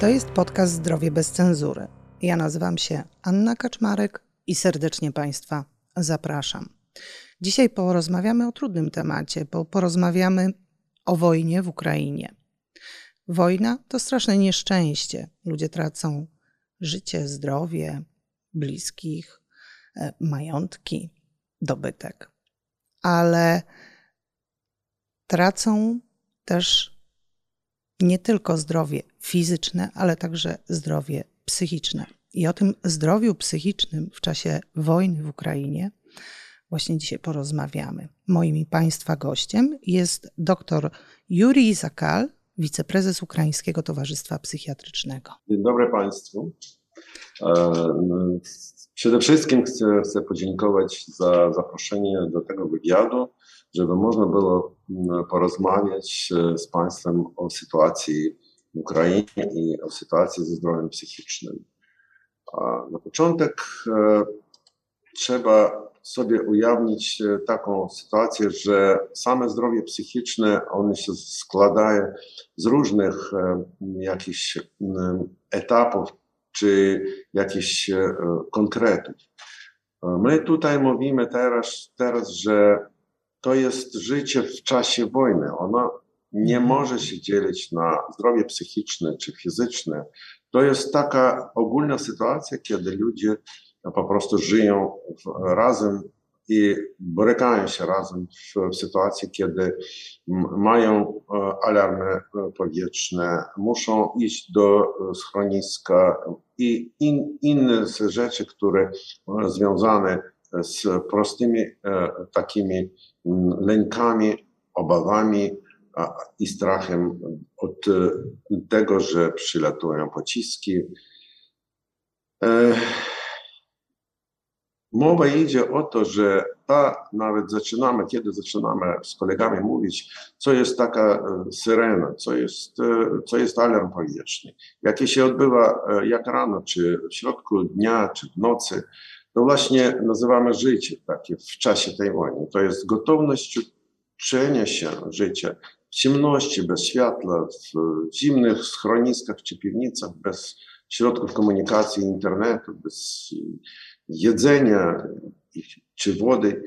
To jest podcast Zdrowie bez cenzury. Ja nazywam się Anna Kaczmarek i serdecznie Państwa zapraszam. Dzisiaj porozmawiamy o trudnym temacie, bo porozmawiamy o wojnie w Ukrainie. Wojna to straszne nieszczęście. Ludzie tracą życie, zdrowie, bliskich, e, majątki, dobytek. Ale tracą też nie tylko zdrowie fizyczne, ale także zdrowie psychiczne. I o tym zdrowiu psychicznym w czasie wojny w Ukrainie właśnie dzisiaj porozmawiamy. Moim i Państwa gościem jest dr Jurij Zakal, wiceprezes Ukraińskiego Towarzystwa Psychiatrycznego. Dzień dobry Państwu. E, przede wszystkim chcę, chcę podziękować za zaproszenie do tego wywiadu, żeby można było porozmawiać e, z Państwem o sytuacji w Ukrainie i o sytuacji ze zdrowiem psychicznym. Na początek e, trzeba sobie ujawnić taką sytuację, że same zdrowie psychiczne, one się składają z różnych jakichś etapów czy jakichś konkretów. My tutaj mówimy teraz, teraz, że to jest życie w czasie wojny. Ono nie może się dzielić na zdrowie psychiczne czy fizyczne. To jest taka ogólna sytuacja, kiedy ludzie po prostu żyją razem i borykają się razem w, w sytuacji, kiedy mają alarmy powietrzne, muszą iść do schroniska i in, inne rzeczy, które związane z prostymi takimi lękami, obawami i strachem od tego, że przylatują pociski. Mowa idzie o to, że ta nawet zaczynamy, kiedy zaczynamy z kolegami mówić, co jest taka syrena, co jest, co jest alarm powietrzny, jakie się odbywa jak rano, czy w środku dnia, czy w nocy, to właśnie nazywamy życie takie w czasie tej wojny. To jest gotowość uczenia się życia ciemności, bez światła, w zimnych schroniskach czy piwnicach, bez środków komunikacji, internetu, bez jedzenia czy wody.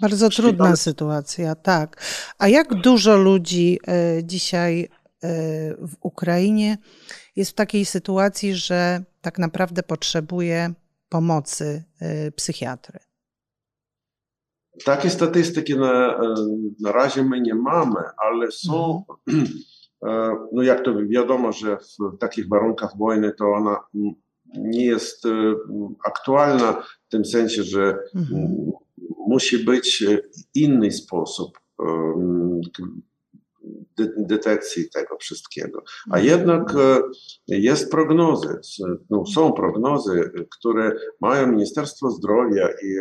Bardzo trudna sytuacja, tak. A jak dużo ludzi dzisiaj w Ukrainie jest w takiej sytuacji, że tak naprawdę potrzebuje pomocy psychiatry? Takie statystyki na, na razie my nie mamy, ale są, no jak to wiadomo, że w takich warunkach wojny to ona nie jest aktualna w tym sensie, że mhm. musi być inny sposób detekcji tego wszystkiego. A jednak jest prognozy, no są prognozy, które mają Ministerstwo Zdrowia i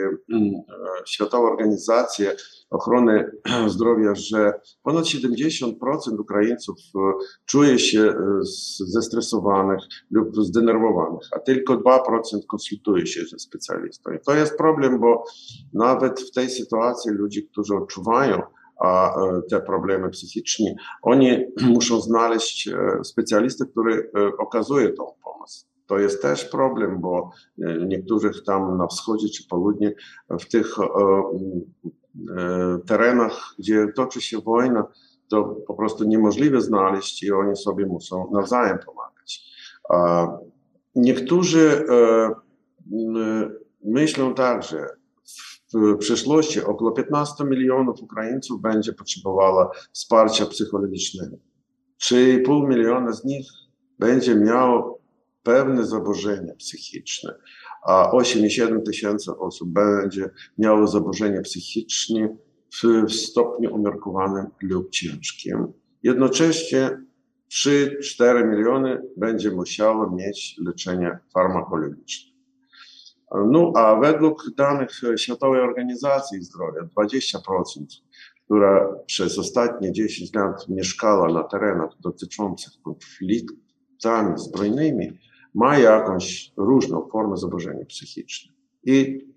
Światowa Organizacja Ochrony Zdrowia, że ponad 70% Ukraińców czuje się zestresowanych lub zdenerwowanych, a tylko 2% konsultuje się ze specjalistą. I to jest problem, bo nawet w tej sytuacji ludzie, którzy odczuwają te problemy psychiczne, oni muszą znaleźć specjalistę, który okazuje tą pomoc. To jest też problem, bo niektórych tam na wschodzie czy południe, w tych terenach, gdzie toczy się wojna, to po prostu niemożliwe znaleźć i oni sobie muszą nawzajem pomagać. Niektórzy myślą także, w przyszłości około 15 milionów Ukraińców będzie potrzebowało wsparcia psychologicznego. 3,5 miliona z nich będzie miało pewne zaburzenia psychiczne, a 8,7 tysięcy osób będzie miało zaburzenia psychiczne w, stopniu umiarkowanym lub ciężkim. Jednocześnie 3-4 miliony będzie musiało mieć leczenie farmakologiczne. No a według danych Światowej Organizacji Zdrowia 20%, która przez ostatnie 10 lat mieszkała na terenach dotyczących konfliktami zbrojnymi, ma jakąś różną formę zaburzenia psychiczne. I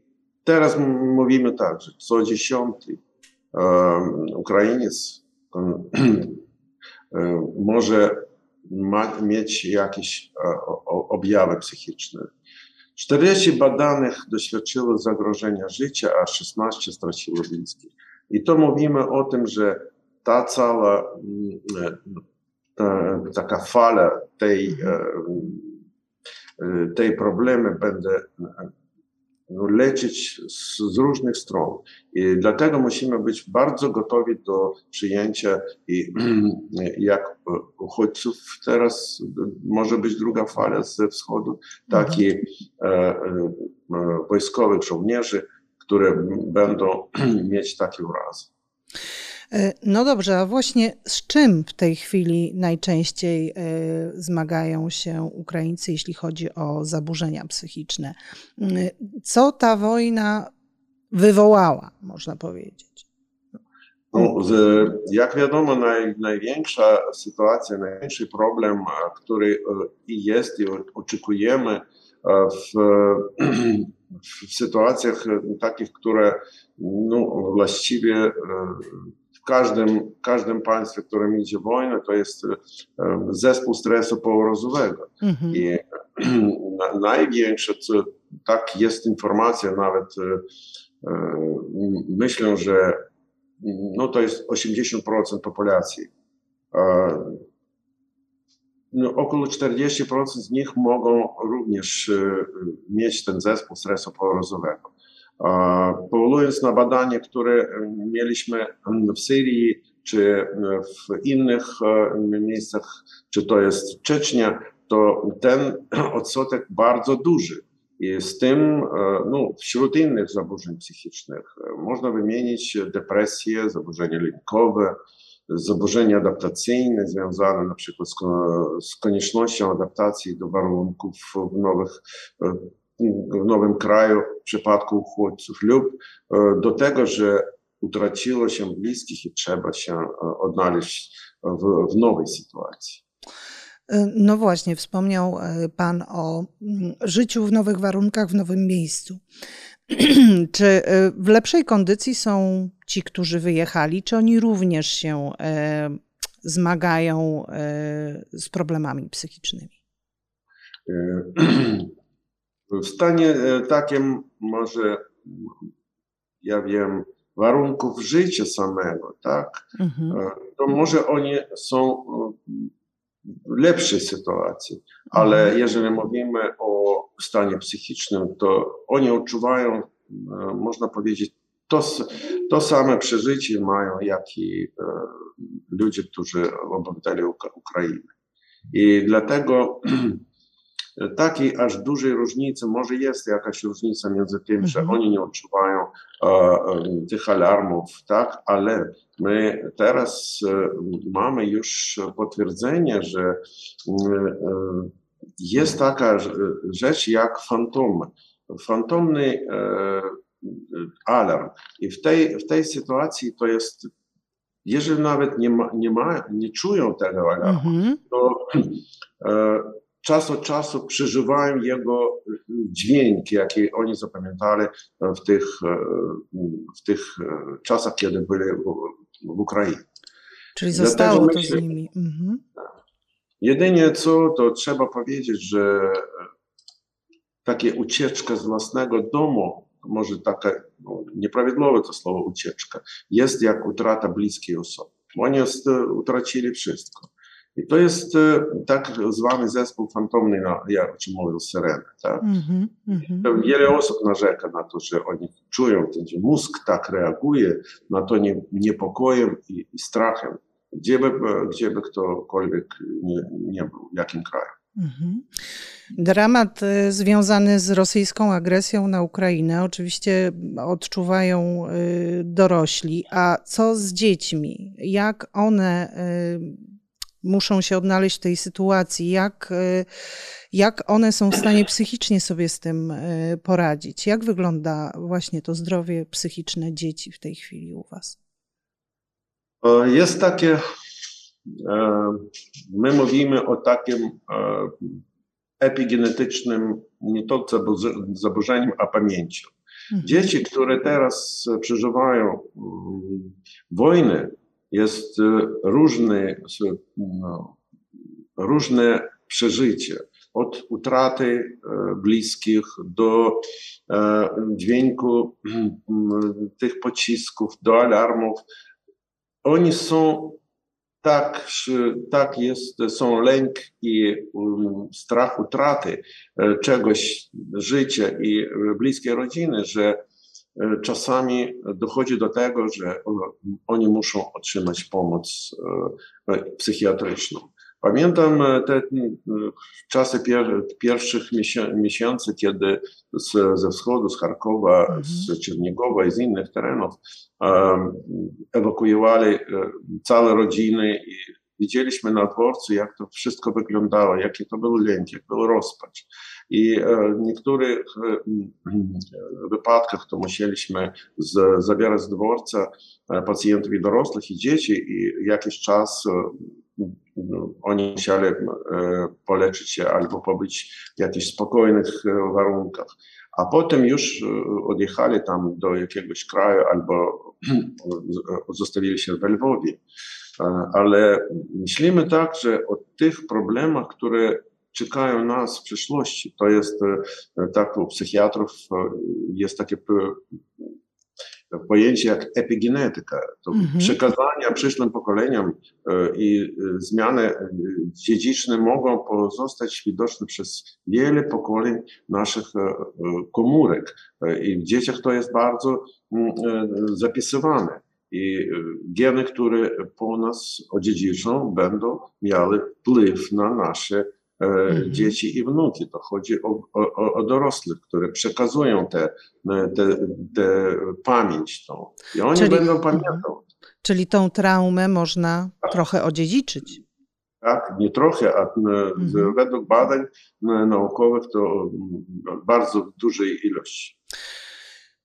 teraz mówimy tak, że co dziesiąty um, Ukrainiec um, może ma, mieć jakieś objawy psychiczne. 40 badanych doświadczyło zagrożenia życia, a 16 straciło bliskich. I to mówimy o tym, że ta cała ta, taka fala tej, tej problemy będzie no, leczyć z, z, różnych stron. I dlatego musimy być bardzo gotowi do przyjęcia i jak uchodźców teraz może być druga fala ze wschodu, tak mhm. i e, e, wojskowych żołnierzy, które będą mieć takie urazy. E, no dobrze, a właśnie z czym w tej chwili najczęściej e, zmagają się Ukraińcy, jeśli chodzi o zaburzenia psychiczne? E, co ta wojna wywołała, można powiedzieć? No, jak wiadomo, naj, największa sytuacja, największy problem, który jest i oczekujemy w, w sytuacjach takich, które no, właściwie każdym, każdym państwie, w którym idzie wojna, to jest zespół stresu pourazowego. Mhm. I na, największe, co, tak jest informacja nawet, e, e, myślę, że no to jest 80% populacji. No, około 40% z nich mogą również e, mieć ten zespół stresu pourazowego. Powołując na badanie, które mieliśmy w Syrii czy w innych miejscach, czy to jest Czecznia, to ten odsetek bardzo duży. I z tym, no, wśród innych zaburzeń psychicznych można wymienić depresję, zaburzenia lękowe, zaburzenia adaptacyjne związane na przykład z, z koniecznością adaptacji do warunków w nowych w nowym kraju w przypadku uchodźców lub e, do tego, że utraciło się bliskich i trzeba się e, odnaleźć w, w nowej sytuacji. E, no właśnie, wspomniał Pan o mm, życiu w nowych warunkach, w nowym miejscu. czy w lepszej kondycji są ci, którzy wyjechali, czy oni również się zmagają z problemami psychicznymi? W stanie e, takim może, ja wiem, warunków życia samego, tak, mhm. E, to może oni są e, w lepszej sytuacji, ale mhm. jeżeli mówimy o stanie psychicznym, to oni odczuwają, można powiedzieć, to, to same przeżycie mają, jak i ludzie, którzy obywateli Ukrainy. I dlatego takiej aż dużej różnicy, może jest jakaś różnica między tym, mhm. że oni nie odczuwają e, e, tych alarmów, tak, ale my teraz e, mamy już potwierdzenie, że e, e, jest taka rzecz jak fantomy. Fantomny e, alarm. I w tej, w tej sytuacji to jest jeżeli nawet nie, ma, nie, ma, nie czują tego alarmu, mm -hmm. to czas od czasu przeżywają jego dźwięki, jakie oni zapamiętali w tych, w tych czasach, kiedy byli w Ukrainie. Czyli zostało Dlatego to myślę, z nimi. Mhm. Jedynie co, to trzeba powiedzieć, że takie ucieczka z własnego domu, może taka no, nieprawidłowe to słowo ucieczka, jest jak utrata bliskiej osoby. Oni utracili wszystko. I to jest e, tak zwany zespół fantomny, ja o czym mówił, syreny. Tak? Mm -hmm, Wiele osób narzeka na to, że oni czują, że mózg tak reaguje na to nie, niepokojem i, i strachem, gdzie by, gdzie by ktokolwiek nie, nie był, w jakim kraju. Mhm. Dramat e, związany z rosyjską agresją na Ukrainę oczywiście odczuwają e, dorośli, a co z dziećmi? Jak one muszą się odnaleźć w tej sytuacji, jak, e, jak one są w stanie psychicznie sobie z tym e, poradzić. Jak wygląda właśnie to zdrowie psychiczne dzieci w tej chwili u Was? Jest takie, e, my mówimy o takim epigenetycznym nie to zaburzeniu, a pamięciu. Mhm. Dzieci, które teraz przeżywają mm, wojny, jest różny no, różne przeżycia. Od utraty bliskich do dźwięku tych pocisków, do alarmów. Oni są tak, tak jest, są lęk i um, strach utraty e, czegoś, życia i bliskiej rodziny, że e, czasami dochodzi do tego, że oni muszą otrzymać pomoc e, psychiatryczną. Pamiętam te czasy pierwszych miesięcy, kiedy z, ze wschodu, z Charkowa, mhm. z Czerniegowa i z innych terenów ewakuowali całe rodziny i widzieliśmy na dworcu, jak to wszystko wyglądało, jaki to był lęk, jak był rozpacz. I w niektórych wypadkach to musieliśmy z, zabierać z dworca pacjentów i dorosłych i dzieci i jakiś czas oni musieli poleczyć się albo pobyć w jakichś spokojnych warunkach. A potem już odjechali tam do jakiegoś kraju albo zostawili się w Lwowie. Ale myślimy tak, że o tych problemach, które czekają nas w przyszłości, to jest tak u psychiatrów jest takie pojęcie jak epigenetyka, to mhm. przekazania przyszłym pokoleniom i zmiany dziedziczne mogą pozostać widoczne przez wiele pokoleń naszych komórek. I w dzieciach to jest bardzo zapisywane. I geny, które po nas odziedziczą, będą miały wpływ na nasze Mhm. dzieci i wnuki. To chodzi o, o, o dorosłych, które przekazują tę te, te, te, pamięć tą. I oni czyli, będą pamiętać. Czyli tą traumę można tak. trochę odziedziczyć. Tak, nie trochę, a mhm. według badań naukowych to bardzo dużej ilości.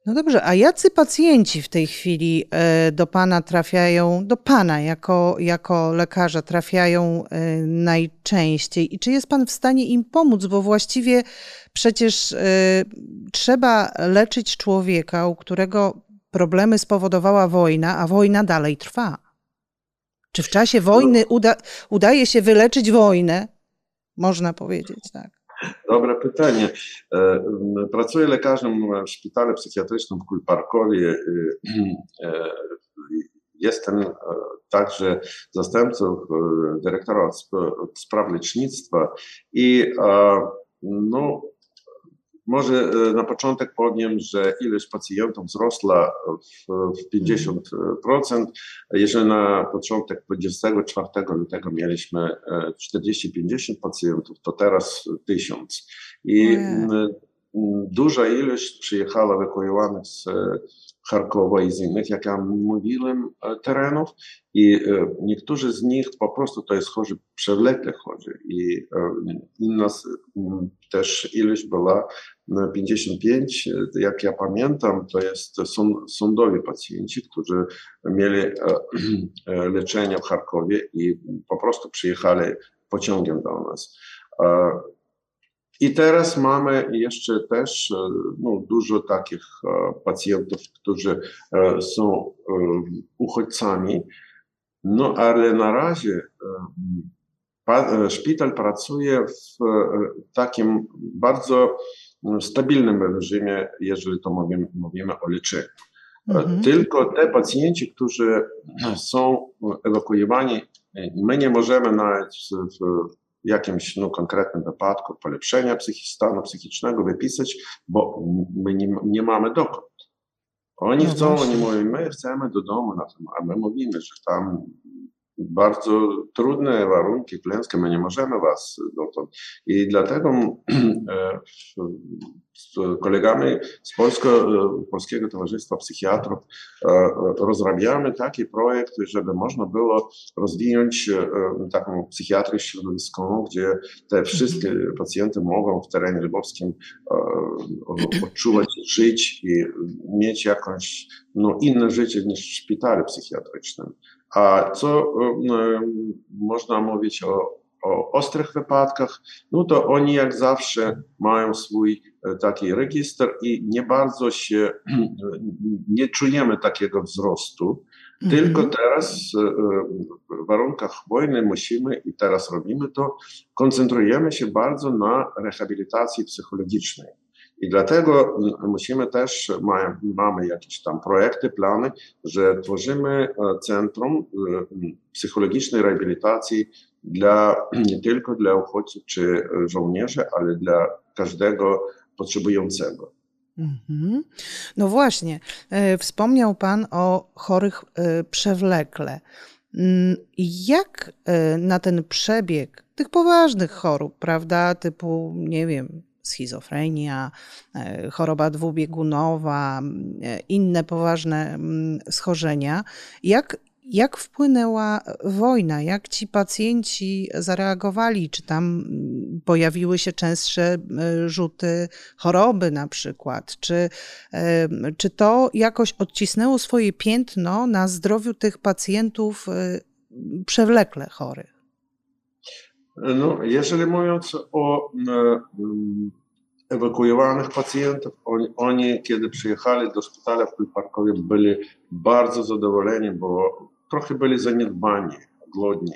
No dobrze, a jacy pacjenci w tej chwili e, do Pana trafiają, do Pana jako, jako lekarza trafiają e, najczęściej i czy jest Pan w stanie im pomóc, bo właściwie przecież e, trzeba leczyć człowieka, u którego problemy spowodowała wojna, a wojna dalej trwa. Czy w czasie wojny uda, udaje się wyleczyć wojnę? Można powiedzieć, tak. Dobre pytanie. E, pracuję lekarzem w szpitalu psychiatrycznym w Kulparkowie. E, e, jestem także zastępcą dyrektora spraw lecznictwa i no, może e, na początek powiem, że ilość pacjentów wzrosła w, w 50%. Jeżeli na początek 24 lutego mieliśmy 40-50 pacjentów, to teraz 1000. I duża ilość przyjechała ewakuowanych z Charkowa i z innych, jak ja mówiłem, terenów. I niektórzy z nich po prostu to jest chorzy przewlekle chorzy. I inna też ilość była 55, jak ja pamiętam, to jest sądowi pacjenci, którzy mieli leczenie w Charkowie i po prostu przyjechali pociągiem do nas. I teraz mamy jeszcze też no, dużo takich pacjentów, którzy są uchodźcami, no ale na razie szpital pracuje w takim bardzo stabilnym reżimie, jeżeli to mówimy, mówimy o leczeniu. Mhm. Tylko te pacjenci, którzy są ewakuowani, my nie możemy nawet w jakimś no, konkretnym wypadku polepszenia psychi stanu psychicznego wypisać, bo my nie, nie mamy dokąd. Oni no chcą, właśnie. oni mówią, my chcemy do domu, a my mówimy, że tam bardzo trudne warunki, klęskie, my nie możemy was dotąd. I dlatego e, z kolegami z Polsko, e, Polskiego Towarzystwa Psychiatrów e, rozrabiamy taki projekt, żeby można było rozwinąć taką psychiatrię środowiskową, gdzie te wszystkie pacjenty mogą w terenie lwowskim odczuwać, żyć i mieć jakąś no, inne życie niż w szpitalu psychiatrycznym. A co można mówić o o ostrych wypadkach, no to oni jak zawsze mają swój taki registr i nie bardzo się, nie czujemy takiego wzrostu. Tylko mhm. teraz w warunkach wojny musimy i teraz robimy to, koncentrujemy się bardzo na rehabilitacji psychologicznej. I dlatego musimy też, mamy jakieś tam projekty, plany, że tworzymy centrum psychologicznej rehabilitacji dla, nie tylko dla uchodźców czy żołnierzy, ale dla każdego potrzebującego. Mhm. No właśnie, e, wspomniał Pan o chorych e, przewlekle. Mm, jak e, na ten przebieg tych poważnych chorób, prawda, typu, nie wiem, schizofrenia, choroba dwubiegunowa, inne poważne schorzenia, jak jak wpłynęła wojna? Jak ci pacjenci zareagowali? Czy tam pojawiły się częstsze e, rzuty choroby na przykład? Czy, czy to jakoś odcisnęło swoje piętno na zdrowiu tych pacjentów e, przewlekle chorych? No, jeżeli mówiąc o ewakuowanych pacjentów, oni, oni, kiedy przyjechali do szpitala w Kulparkowie, byli bardzo zadowoleni, bo trochę byli zaniedbani, głodni.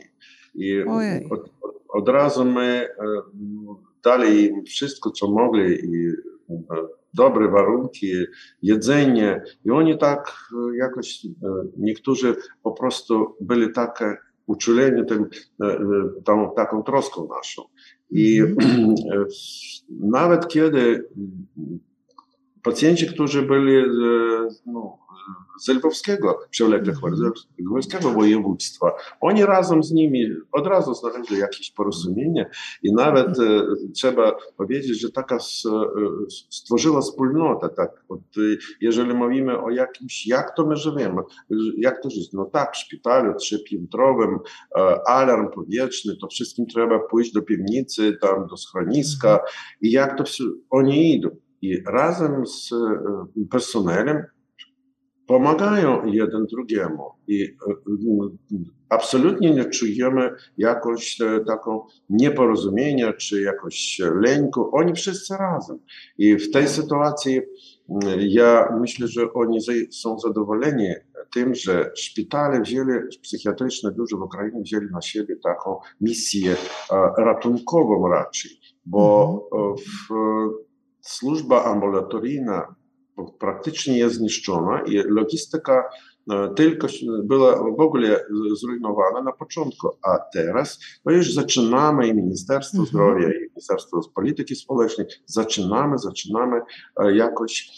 I od, od, razu my e, dali im wszystko, co mogli i e, dobre warunki, jedzenie i oni tak e, jakoś, niektórzy po prostu byli takie uczuleni tym, tą, taką troską naszą. I mm. nawet kiedy pacjenci, którzy byli no, z lwowskiego przewlekle lwowskiego województwa. Oni razem z nimi od razu znaleźli jakieś porozumienie i nawet e, trzeba powiedzieć, że taka e, stworzyła wspólnota. Tak, od, jeżeli mówimy o jakimś, jak to my żyjemy, jak to żyć, no tak, w szpitalu trzypiętrowym, e, alarm powietrzny, to wszystkim trzeba pójść do piwnicy, tam do schroniska i jak to oni idą. I razem z personelem pomagają jeden drugiemu i e, absolutnie nie czujemy jakoś e, taką nieporozumienia czy jakoś lęku. Oni wszyscy razem. I w tej sytuacji ja myślę, że oni są zadowoleni tym, że szpitale wzięli, psychiatryczne duże w Ukrainie wzięli na siebie taką misję ratunkową raczej, bo mhm. w, służba ambulatoryjna praktycznie jest zniszczona i logistyka tylko była w ogóle zrujnowana na początku, a teraz no już zaczynamy i Ministerstwo mhm. Zdrowia i Ministerstwo Polityki Społecznej zaczynamy, zaczynamy jakoś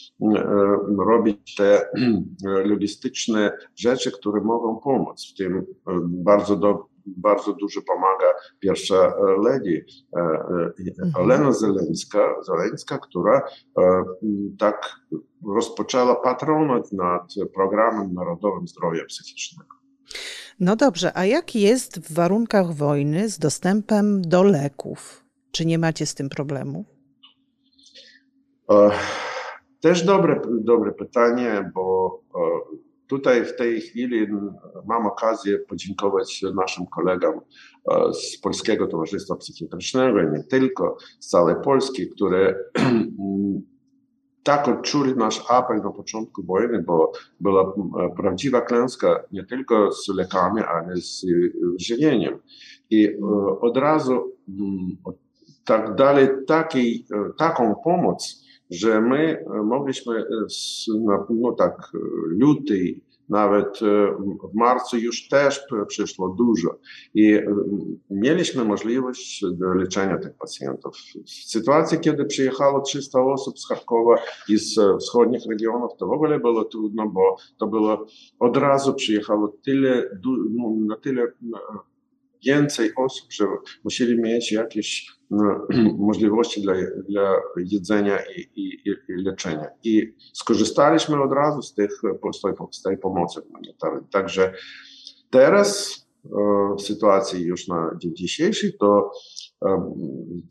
robić te logistyczne rzeczy, które mogą pomóc w tym bardzo dobrze bardzo dużo pomaga pierwsza lady Olena Zeleńska, Zeleńska, która tak rozpoczęła patronat nad programem Narodowym Zdrowia Psychicznego. No dobrze, a jak jest w warunkach wojny z dostępem do leków? Czy nie macie z tym problemu? Też dobre, dobre pytanie, bo Tutaj w tej chwili mam okazję podziękować naszym kolegom e, z Polskiego Towarzystwa Psychiatrycznego i nie tylko, z całej Polski, które tak odczuli nasz apel na początku wojny, bo była prawdziwa klęska nie tylko z lekami, ale z żywieniem. I e, od razu tak dali takiej, e, taką pomoc, że my mogliśmy no tak luty, nawet w marcu już też przyszło dużo i mieliśmy możliwość leczenia tych pacjentów. W sytuacji, kiedy przyjechało 300 osób z Charkowa i z wschodnich regionów, to w ogóle było trudno, bo to było od razu przyjechało tyle, no, na tyle więcej osób, że musieli mieć jakieś no, możliwości dla, dla jedzenia i, i, i, leczenia. I skorzystaliśmy od razu z, tych, z, tej, pomocy humanitarnej. Także teraz w sytuacji już na dzień dzisiejszy, to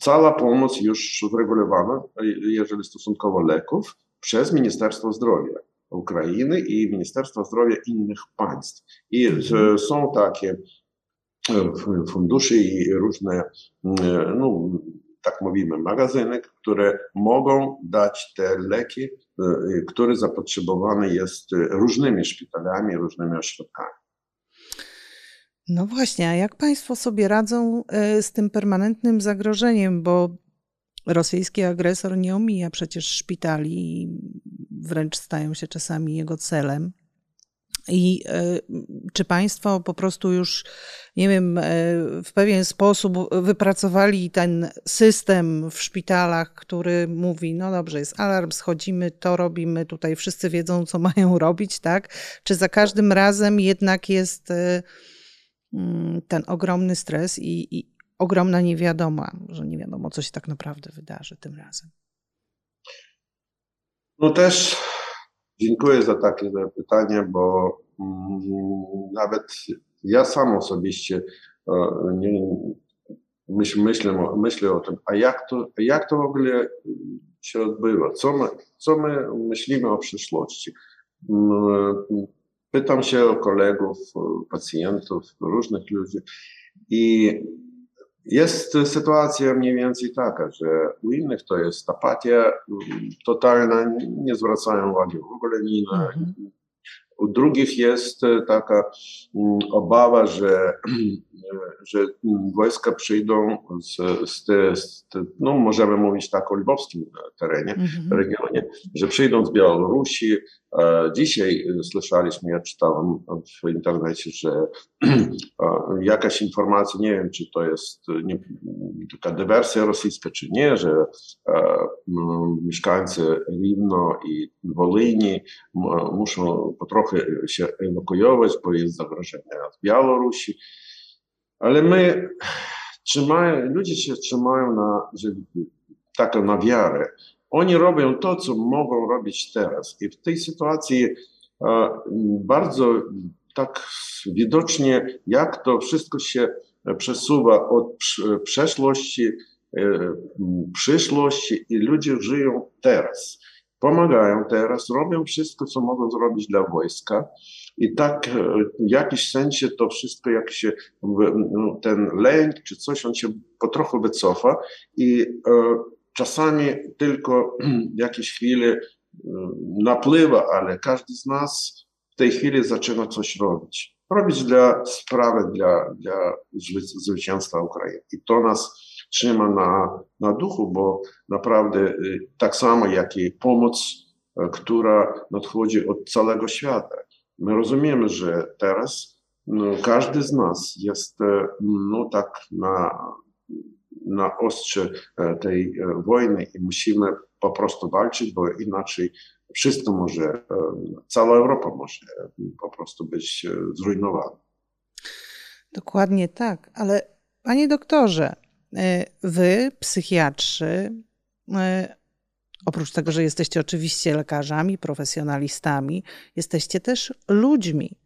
cała pomoc już uregulowana, jeżeli stosunkowo leków, przez Ministerstwo Zdrowia Ukrainy i Ministerstwo Zdrowia innych państw. I są takie funduszy i różne, no, tak mówimy, magazyny, które mogą dać te leki, które zapotrzebowane jest różnymi szpitalami, różnymi ośrodkami. No właśnie, a jak Państwo sobie radzą z tym permanentnym zagrożeniem, bo rosyjski agresor nie omija przecież szpitali wręcz stają się czasami jego celem. I e, czy Państwo po prostu już, nie wiem, e, w pewien sposób wypracowali ten system w szpitalach, który mówi: No dobrze, jest alarm, schodzimy, to robimy, tutaj wszyscy wiedzą, co mają robić, tak? Czy za każdym razem jednak jest e, mm, ten ogromny stres i, i ogromna niewiadoma, że nie wiadomo, co się tak naprawdę wydarzy tym razem? No też Dziękuję za takie pytanie, bo mm, nawet ja sam osobiście e, nie, myśl, myślę, myślę o tym, a jak to, jak to w ogóle się odbywa, co my, co my myślimy o przyszłości. Mm, pytam się o kolegów, pacjentów, różnych ludzi i jest sytuacja mniej więcej taka, że u innych to jest apatia totalna, nie zwracają uwagi w ogóle ni na, mhm. U drugich jest e, taka mm, obawa, że, że wojska przyjdą z, z, te, z te, no możemy mówić tak o lwowskim terenie, mhm. regionie, że przyjdą z Białorusi. Dzisiaj słyszeliśmy, ja czytałem w internecie, że jakaś informacja, nie wiem czy to jest nie, taka dywersja rosyjska, czy nie, że mieszkańcy Rivno i Wolyni muszą potrochu trochę się ewakuować, bo jest zagrożenie z Białorusi. Ale my trzymają, ludzie się trzymają na, że, tak na wiarę. Oni robią to, co mogą robić teraz. I w tej sytuacji bardzo tak widocznie, jak to wszystko się przesuwa od przeszłości, e, przyszłości i ludzie żyją teraz pomagają teraz, robią wszystko, co mogą zrobić dla wojska. I tak e, w jakimś sensie to wszystko, jak się no, ten lęk czy coś, on się po trochu wycofa i e, czasami tylko jakieś chwile e, napływa, ale każdy z nas w tej chwili zaczyna coś robić. Robić dla sprawy, dla, dla zwycięstwa Ukrainy. I to nas trzyma na, na duchu, bo naprawdę y, tak samo jak i pomoc, y, która nadchodzi od całego świata. My rozumiemy, że teraz no, każdy z nas jest y, no, tak na, na ostrze tej wojny i musimy po prostu walczyć, bo inaczej wszystko może, cała Europa może po prostu być zrujnowana. Dokładnie tak, ale panie doktorze, E, wy, psychiatrzy, e, oprócz tego, że jesteście oczywiście lekarzami, profesjonalistami, jesteście też ludźmi.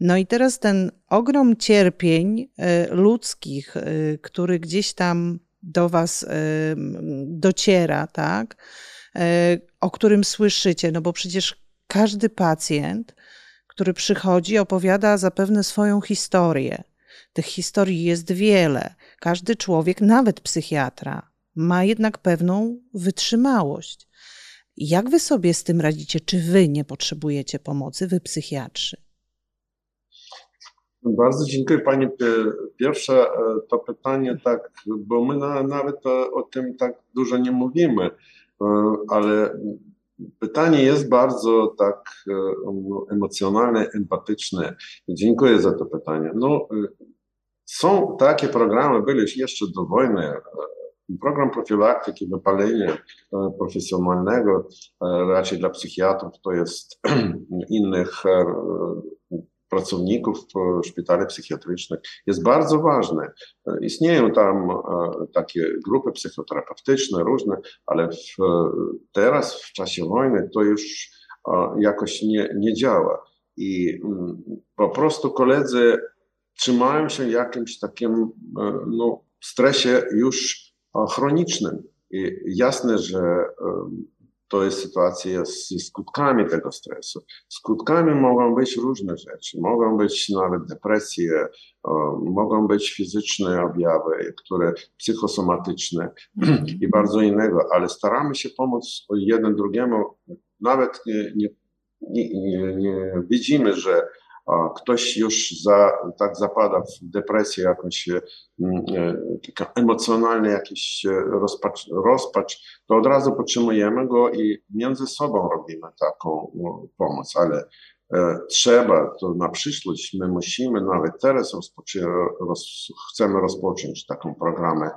No i teraz ten ogrom cierpień e, ludzkich, który gdzieś tam do was dociera, tak? O którym słyszycie, no bo przecież każdy pacjent, który przychodzi, opowiada zapewne swoją historię. Tych historii jest wiele. Każdy człowiek, nawet psychiatra, ma jednak pewną wytrzymałość. Jak wy sobie z tym radzicie? Czy wy nie potrzebujecie pomocy, wy psychiatrzy? Bardzo dziękuję Pani. Pierwsze e, to pytanie, tak, bo my na, nawet o, o, tym tak dużo nie mówimy, e, ale pytanie jest bardzo tak e, emocjonalne, empatyczne. Dziękuję za to pytanie. No, są takie programy, były jeszcze do wojny, e, program profilaktyki wypalenia e, profesjonalnego, e, raczej dla psychiatrów, to jest innych pracowników szpitali psychiatrycznych, jest bardzo ważny. Istnieją tam takie grupy psychoterapeutyczne, różne, ale w, teraz, w czasie wojny, to już jakoś nie, nie działa. I mm, po prostu koledzy trzymają się jakimś takim e, no, stresie już chronicznym. I jasne, że to jest sytuacja z skutkami tego stresu. Skutkami mogą być różne rzeczy. Mogą być nawet depresje, mogą być fizyczne objawy, które psychosomatyczne i bardzo innego, ale staramy się pomóc jeden drugiemu. Nawet nie, nie, nie, nie widzimy, że ktoś już za, tak zapada w depresję jakąś mm, e, emocjonalny jakiś e, rozpacz, rozpacz, to od razu podtrzymujemy go i między sobą robimy taką pomoc, ale E, trzeba, to na przyszłość my musimy nawet teraz roz, chcemy rozpocząć taką programę,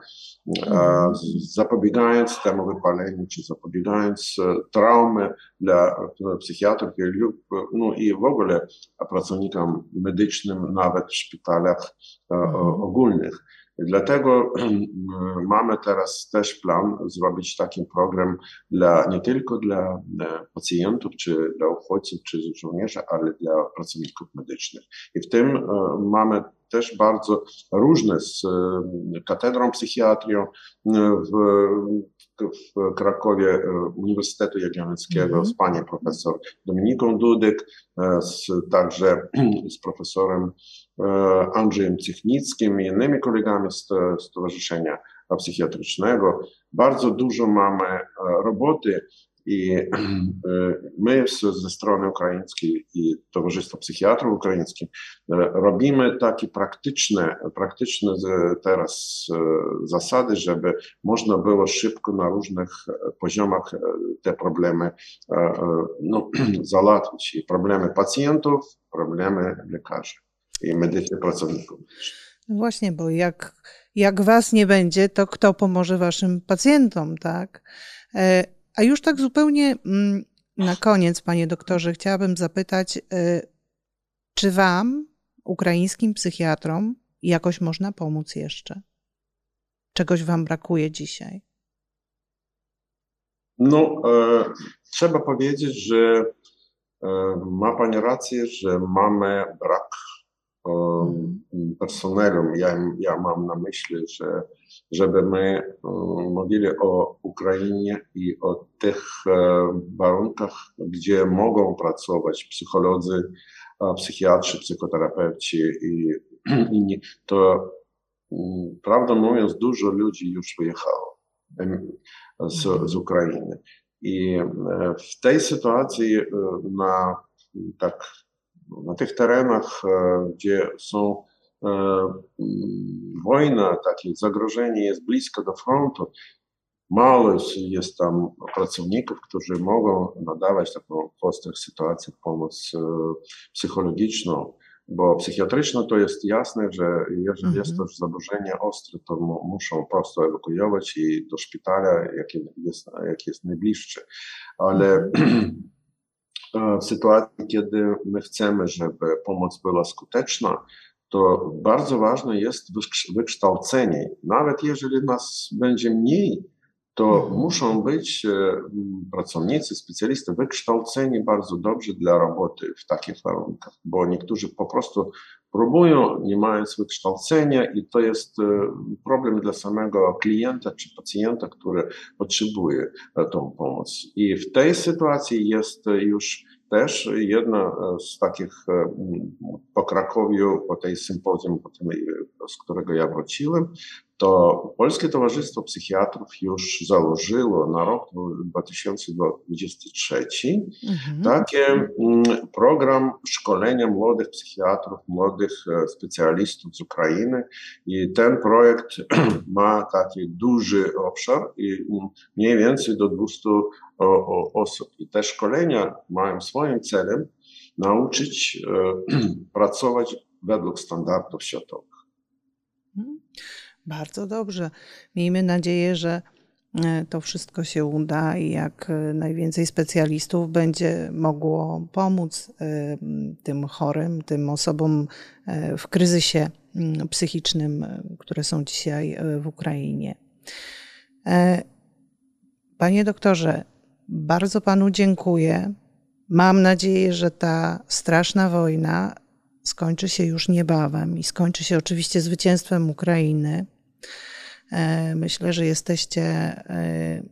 mhm. zapobiegając temu wypaleniu, czy zapobiegając e, traumy dla psychiatrów lub no i w ogóle pracownikom medycznym, nawet w szpitalach e, mhm. ogólnych. Dlatego mamy teraz też plan zrobić taki program dla, nie tylko dla pacjentów, czy dla uchodźców, czy żołnierzy, ale dla pracowników medycznych. I w tym e, mamy też bardzo różne z e, katedrą psychiatrii w, w Krakowie Uniwersytetu Jagiellońskiego mm -hmm. z panią profesor Dominiką Dudek, z, także z profesorem Andrzejem Cychnickim i innymi kolegami z Stowarzyszenia Psychiatrycznego. Bardzo dużo mamy roboty i my ze strony ukraińskiej i Towarzystwa Psychiatrów Ukraińskich robimy takie praktyczne, praktyczne teraz zasady, żeby można było szybko na różnych poziomach te problemy no, załatwić. Problemy pacjentów, problemy lekarzy i medycznych pracowników. No właśnie, bo jak, jak was nie będzie, to kto pomoże waszym pacjentom, tak? E, a już tak zupełnie mm, na koniec, panie doktorze, chciałabym zapytać, e, czy wam, ukraińskim psychiatrom, jakoś można pomóc jeszcze? Czegoś wam brakuje dzisiaj? No, e, trzeba powiedzieć, że e, ma Pani rację, że mamy brak Mhm. personelu. Ja, ja mam na myśli, że żeby my mówili o Ukrainie i o tych e, warunkach, gdzie mogą pracować psycholodzy, psychiatrzy, psychoterapeuci i inni, to prawdę mówiąc, dużo ludzi już wyjechało z, mhm. z Ukrainy. I e, w tej sytuacji e, na tak na tych terenach, e, gdzie są e, mm, wojna, takie zagrożenie jest blisko do frontu, mało jest tam pracowników, którzy mogą nadawać taką w ostrych sytuacjach pomoc e, psychologiczną, bo psychiatryczna to jest jasne, że jeżeli mhm. jest to zaburzenie ostre, to muszą po prostu ewakuować i do szpitala, jaki jest, jak jest najbliższy. Ale mhm. w sytuacji, kiedy my chcemy, żeby pomoc była skuteczna, to bardzo ważne jest wykształcenie. Nawet jeżeli nas będzie mniej, to mhm. muszą być e, pracownicy, specjaliści wykształceni bardzo dobrze dla roboty w takich warunkach, bo niektórzy po prostu próbują, nie mając wykształcenia, i to jest e, problem dla samego klienta czy pacjenta, który potrzebuje e, tą pomoc. I w tej sytuacji jest już też jedna z takich po Krakowiu, po tej sympozjum, z którego ja wróciłem, to Polskie Towarzystwo Psychiatrów już założyło na rok 2023 mhm. takie mm, program szkolenia młodych psychiatrów, młodych e, specjalistów z Ukrainy i ten projekt ma taki duży obszar i mm, mniej więcej do 200 osób. I te szkolenia mają swoim celem nauczyć e, pracować według standardów światowych. Mhm. Bardzo dobrze. Miejmy nadzieję, że e, to wszystko się uda i jak e, najwięcej specjalistów będzie mogło pomóc e, tym chorym, tym osobom w kryzysie psychicznym, które są dzisiaj w Ukrainie. Panie doktorze, bardzo panu dziękuję. Mam nadzieję, że ta straszna wojna skończy się już niebawem i skończy się oczywiście zwycięstwem Ukrainy. E, myślę, że jesteście e,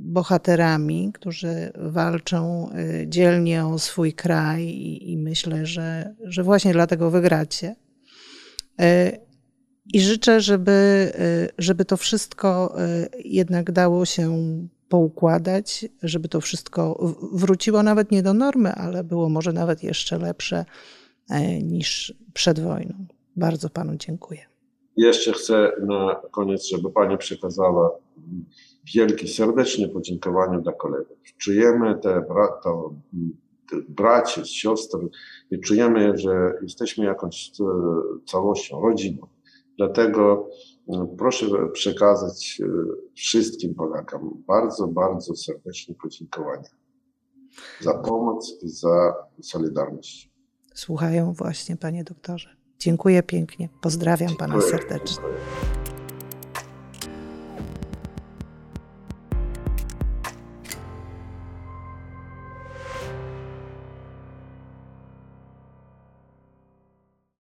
bohaterami, którzy walczą y, dzielnie o swój kraj i, i myślę, że, że właśnie dlatego wygracie. I życzę, żeby, żeby to wszystko jednak dało się poukładać, żeby to wszystko wróciło nawet nie do normy, ale było może nawet jeszcze lepsze niż przed wojną. Bardzo Panu dziękuję. Jeszcze chcę na koniec, żeby Pani przekazała wielkie, serdeczne podziękowanie dla kolegów. Czujemy te, bra, to, te braci, siostry i czujemy, że jesteśmy jakąś e, całością, rodziną. Dlatego e, proszę przekazać e, wszystkim Polakom bardzo, bardzo serdeczne podziękowanie za pomoc i za solidarność. Słuchają właśnie, panie doktorze. Dziękuję pięknie. Pozdrawiam pana serdecznie.